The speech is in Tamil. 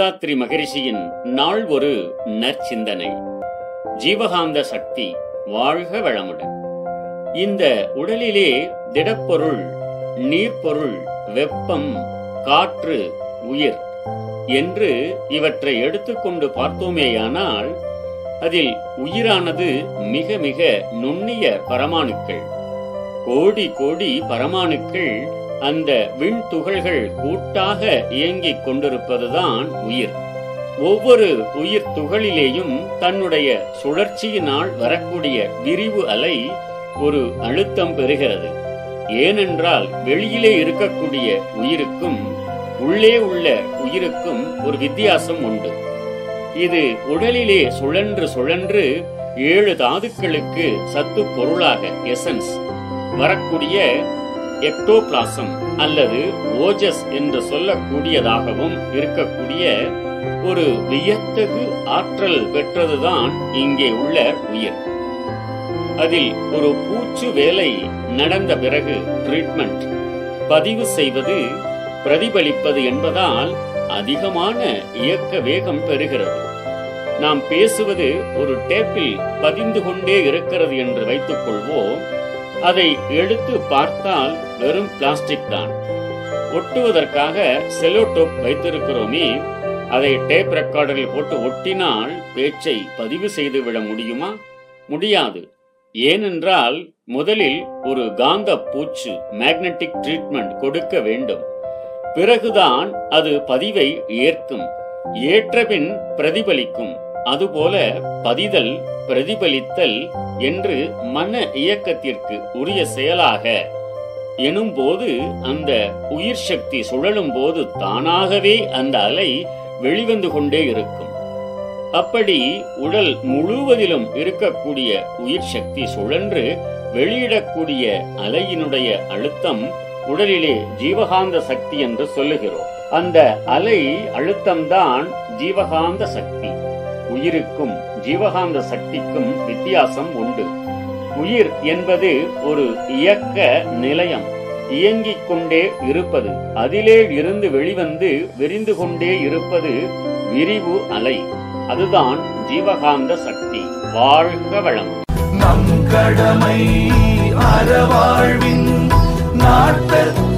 வேதாத்ரி மகரிஷியின் நாள் ஒரு நற்சிந்தனை. ஜீவகாந்த சக்தி வாழ்க வளமுடன். இந்த உடலிலே திடப்பொருள் நீர்ப்பொருள் வெப்பம் காற்று உயிர் என்று இவற்றை எடுத்துக்கொண்டு பார்த்தோமேயானால் அதில் உயிரானது மிக மிக நுண்ணிய பரமாணுக்கள் கோடி கோடி பரமாணுக்கள் அந்த விண்துகள்கள் கூட்டாக இயங்கிக் கொண்டிருப்பதுதான் உயிர். ஒவ்வொரு உயிர் துகளிலேயும் தன்னுடைய சுழற்சியினால் வரக்கூடிய விரிவு அலை ஒரு அழுத்தம் பெறுகிறது. ஏனென்றால் வெளியிலே இருக்கக்கூடிய உயிருக்கும் உள்ளே உள்ள உயிருக்கும் ஒரு வித்தியாசம் உண்டு. இது உடலிலே சுழன்று சுழன்று ஏழு தாதுக்களுக்கு சத்து பொருளாக எசன்ஸ் வரக்கூடிய எக்டோபிளாசம் அல்லது ஓஜஸ் என்று சொல்லக்கூடியதாகவும் இருக்கக்கூடிய ஒரு வியத்தகு ஆற்றல் பெற்றதுதான் இங்கே உள்ள உயிர். அதில் ஒரு பூச்சு வேலை நடந்த பிறகு ட்ரீட்மெண்ட் பதிவு செய்வது பிரதிபலிப்பது என்பதால் அதிகமான இயக்க வேகம் பெறுகிறது. நாம் பேசுவது ஒரு டேப்பில் பதிந்து கொண்டே இருக்கிறது என்று வைத்துக் கொள்வோம் அதை எடுத்து பார்த்தால் வெறும் பிளாஸ்டிக் தான். ஒட்டுவதற்காக செலோடோப் வைத்திருக்கிறோமே அதை டேப் ரெக்கார்டரில் போட்டு ஒட்டினால் பேச்சை பதிவு செய்துவிட முடியுமா? முடியாது. ஏனென்றால் முதலில் ஒரு காந்த பூச்சு மேக்னெட்டிக் ட்ரீட்மெண்ட் கொடுக்க வேண்டும். பிறகுதான் அது பதிவை ஏற்கும் ஏற்றபின் பிரதிபலிக்கும். அதுபோல பதிதல் பிரதிபலித்தல் என்று மன இயக்கத்திற்கு உரிய செயலாக எனும்போது அந்த உயிர் சக்தி சுழலும் போது தானாகவே அந்த அலை வெளிவந்து கொண்டே இருக்கும். அப்படி உடல் முழுவதிலும் இருக்கக்கூடிய உயிர் சக்தி சுழன்று வெளியிடக்கூடிய அலையினுடைய அழுத்தம் உடலிலே ஜீவகாந்த சக்தி என்று சொல்லுகிறோம். அந்த அலை அழுத்தம்தான் ஜீவகாந்த சக்தி. உயிருக்கும் ஜீவகாந்த சக்திக்கும் வித்தியாசம் உண்டு. உயிர் என்பது ஒரு இயக்க நிலையம். இயங்கிக் கொண்டே இருப்பது. அதிலே இருந்து வெளிவந்து விரிந்து கொண்டே இருப்பது விரிவு அலை. அதுதான் ஜீவகாந்த சக்தி. வாழ்க வளம். நம் கடமை அறவாழ்வின் நாட்டத்தே